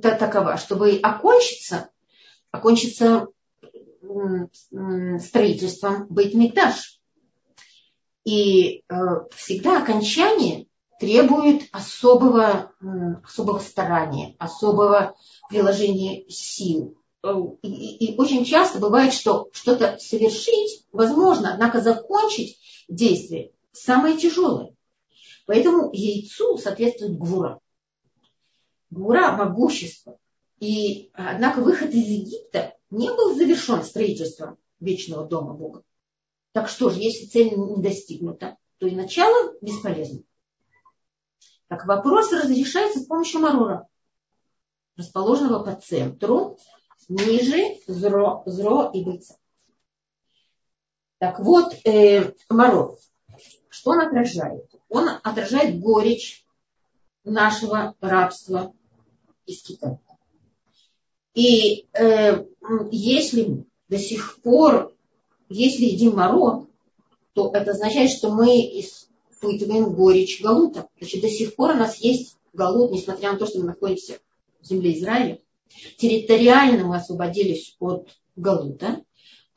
такова, чтобы окончиться, окончиться строительством Бейтмикдаш. И э, всегда окончание требует особого, особого старания, особого приложения сил. Э, и, и очень часто бывает, что что-то совершить возможно, однако закончить действие самое тяжелое. Поэтому яйцу соответствует гвура. Гвура – могущество. И, однако, выход из Египта не был завершен строительством вечного дома Бога. Так что же, если цель не достигнута, то и начало бесполезно. Так вопрос разрешается с помощью марора, расположенного по центру, ниже зро, зро и бойца. Так вот, э, марор. Что он отражает? Он отражает горечь нашего рабства из Китая. И э, если до сих пор, если едим моро, то это означает, что мы испытываем горечь галута. Значит, до сих пор у нас есть галут, несмотря на то, что мы находимся в земле Израиля. Территориально мы освободились от галута,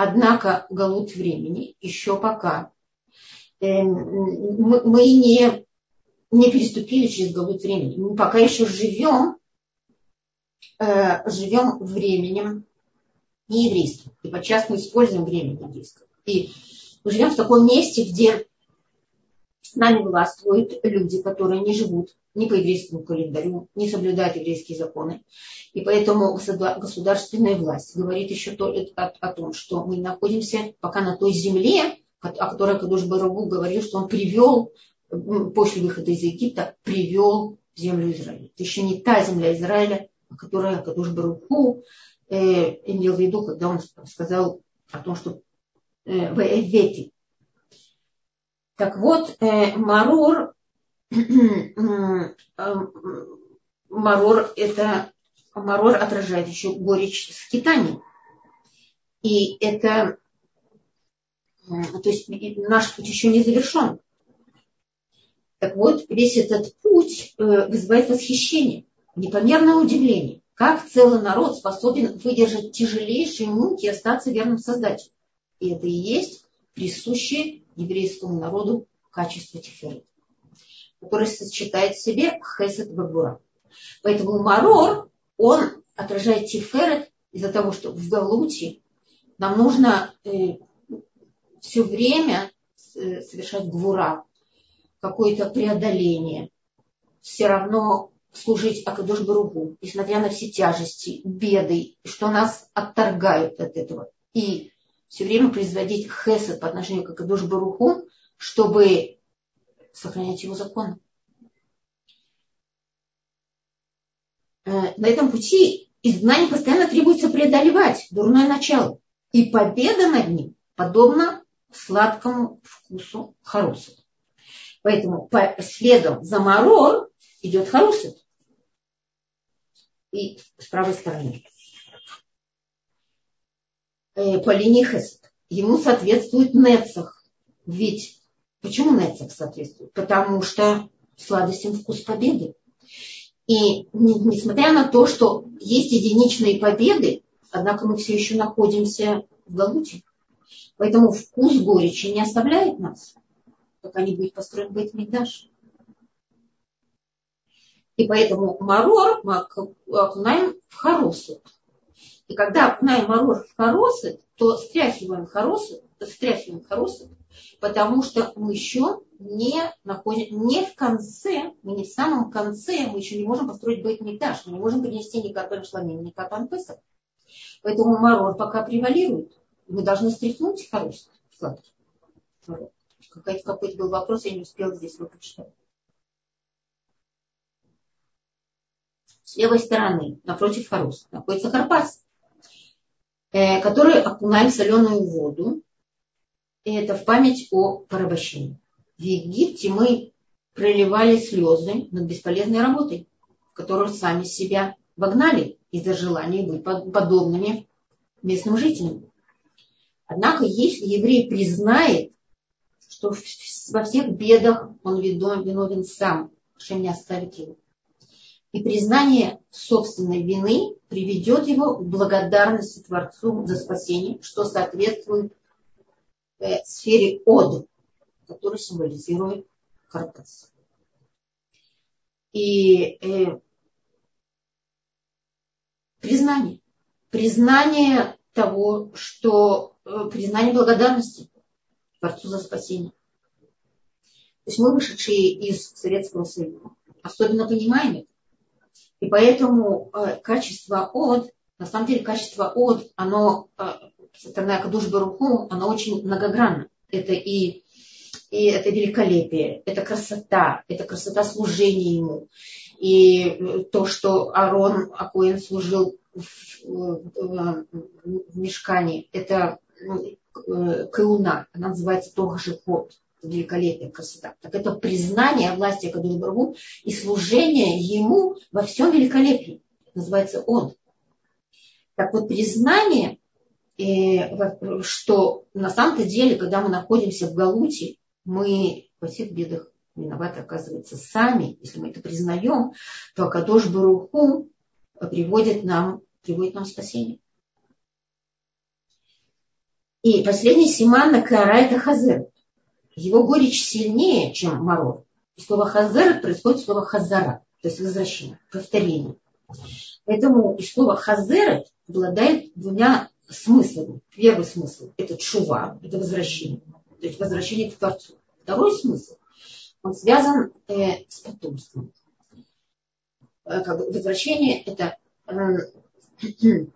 Однако галут времени еще пока э, мы, мы не, не переступили через галут времени. Мы пока еще живем, э, живем временем нееврейским. И подчас мы используем время еврейское. И мы живем в таком месте, где с нами властвуют люди, которые не живут ни по еврейскому календарю, не соблюдают еврейские законы. И поэтому государственная власть говорит еще то, о, о том, что мы находимся пока на той земле, о которой Кадуш Барагу говорил, что он привел, после выхода из Египта, привел землю Израиля. Это еще не та земля Израиля, о которой Кадуш Барагу э, имел в виду, когда он сказал о том, что э, в Эвети. Так вот, э, Марур марор *clears throat* это марор отражает еще горечь скитаний. И это, то есть наш путь еще не завершен. Так вот, весь этот путь э, вызывает восхищение, непомерное удивление. Как целый народ способен выдержать тяжелейшие муки и остаться верным Создателю. И это и есть присущее еврейскому народу качество тиферет который сочетает в себе хесед багура. Поэтому марор, он отражает тиферет из-за того, что в галуте нам нужно э, все время э, совершать гвура, какое-то преодоление, все равно служить Акадош Баругу, несмотря на все тяжести, беды, что нас отторгают от этого. И все время производить хесед по отношению к Акадош Баруху, чтобы сохранять его закон. Э, на этом пути изгнание постоянно требуется преодолевать дурное начало. И победа над ним подобна сладкому вкусу харусет. Поэтому по следом за марор идет харусет. И с правой стороны. Э, по линии хесед. Ему соответствует нецах. Ведь Почему Нецах соответствует? Потому что сладостен вкус победы. И несмотря на то, что есть единичные победы, однако мы все еще находимся в Галуте. Поэтому вкус горечи не оставляет нас, пока не будет построен Бейт Мигдаш. И поэтому марор мы окунаем в хоросет. И когда окунаем марор в хоросет, то стряхиваем хоросет, стряхиваем хоросет, потому что мы еще не находим, не в конце, мы не в самом конце, мы еще не можем построить бейт мигдаш, мы не можем принести ни карбон шламим, ни карбон песах. Поэтому марор пока превалирует. Мы должны стряхнуть хороший, сладкий. Какой-то, какой-то был вопрос, я не успела здесь его прочитать. С левой стороны, напротив Харус, находится Карпас, э, который окунаем в соленую воду и это в память о порабощении. В Египте мы проливали слезы над бесполезной работой, в которую сами себя вогнали из-за желания быть подобными местным жителям. Однако, если еврей признает, что во всех бедах он виновен сам, что не оставит его, и признание собственной вины приведет его к благодарности Творцу за спасение, что соответствует в сфере од, который символизирует каркас. И э, признание. Признание того, что э, признание благодарности Творцу за спасение. То есть мы, вышедшие из Советского Союза, особенно понимаем это. И поэтому э, качество от, на самом деле качество от, оно э, со стороны Акадуш Баруху, она очень многогранна. Это и, и это великолепие, это красота, это красота служения ему. И то, что Арон Акуэн служил в, в, в мешкане, это э, кауна, она называется тоже ход великолепие, красота. Так это признание власти Акадуш Баруху и служение ему во всем великолепии. Называется он. Так вот, признание и, что на самом-то деле, когда мы находимся в Галуте, мы во всех бедах виноваты, оказывается, сами, если мы это признаем, то הקדוש ברוך הוא приводит нам, приводит нам спасение. И последний סימן на קערה это хазер. Его горечь сильнее, чем מרור. И слово хазер происходит слово חזרה, то есть возвращение, повторение. Поэтому и слово חזרת обладает двумя смыслами. Первый смысл – это תשובה, это возвращение, то есть возвращение к Творцу. Второй смысл, он связан э, с потомством. Э, как бы возвращение – это э, *clears throat*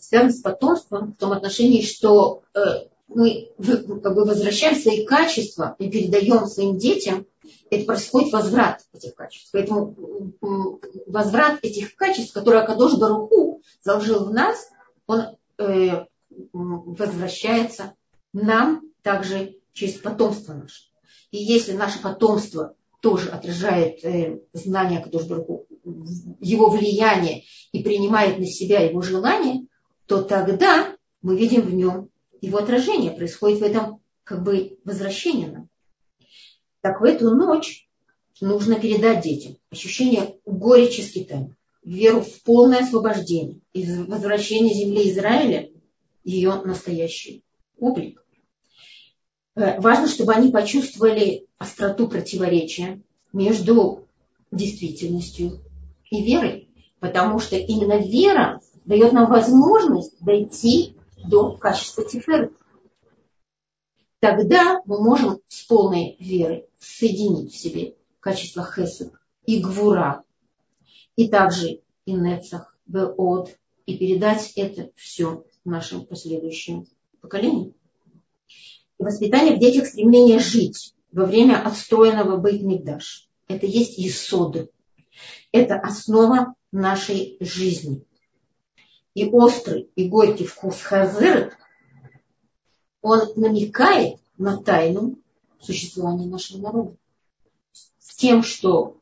связано с потомством в том отношении, что э, мы как бы возвращаем свои качества и передаем своим детям, это происходит возврат этих качеств. Поэтому возврат этих качеств, которые Акадош Баруху заложил в нас, он э, возвращается нам также через потомство наше. И если наше потомство тоже отражает э, знание Акадош Баруху, его влияние и принимает на себя его желание, то тогда мы видим в нем его отражение, происходит в этом как бы возвращение нам. Так в эту ночь нужно передать детям ощущение горечи скитания, веру в полное освобождение и возвращение земли Израиля ее настоящий облик. Э, важно, чтобы они почувствовали остроту противоречия между действительностью и верой, потому что именно вера дает нам возможность дойти до качества тиферет. Тогда мы можем с полной верой соединить в себе качество хесед и гвура, и также и нецах, беод, и передать это все нашим последующим поколениям. И воспитание в детях стремление жить во время отстроенного Бейт-Мигдаш. Это есть исоды. Это основа нашей жизни и острый, и горький вкус хазыры, он намекает на тайну существования нашего народа. С тем, что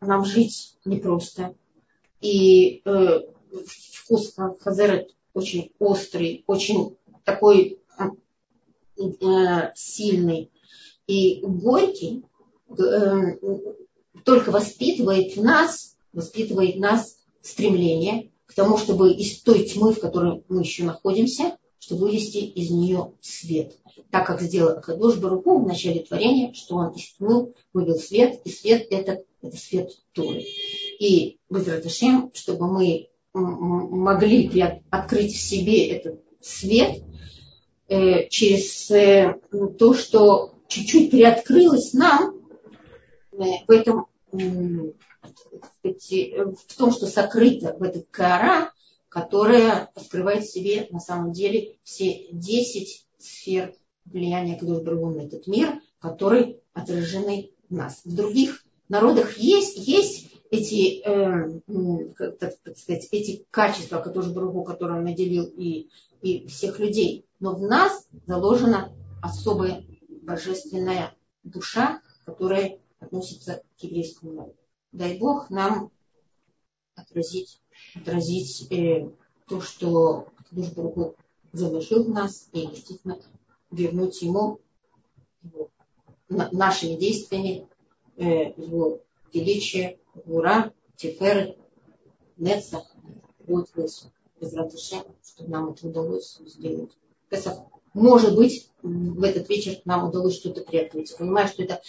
нам жить непросто. И э, вкус хазыры очень острый, очень такой э, сильный и горький, э, только воспитывает в нас, воспитывает в нас стремление к тому, чтобы из той тьмы, в которой мы еще находимся, чтобы вывести из нее свет. Так как сделал Акадош Баруку в начале творения, что он из тьмы вывел свет, и свет это, это свет Торы. И Безраташем, чтобы мы могли открыть в себе этот свет э, через э, то, что чуть-чуть приоткрылось нам э, в этом в том, что сокрыто в этой кара, которая открывает в себе на самом деле все 10 сфер влияния Кадушбаргу на этот мир, которые отражены в нас. В других народах есть, есть эти, э, так, так сказать, эти качества Кадушбаргу, которые он наделил и, и всех людей. Но в нас заложена особая божественная душа, которая относится к еврейскому народу дай Бог нам отразить, отразить э, то, что Душ Богу заложил в нас, и действительно вернуть ему его, на, нашими действиями э, его величие, гура, тефер, нецах, будет высок. Чтобы нам это удалось сделать. Может быть, в этот вечер нам удалось что-то. Я понимаю, что это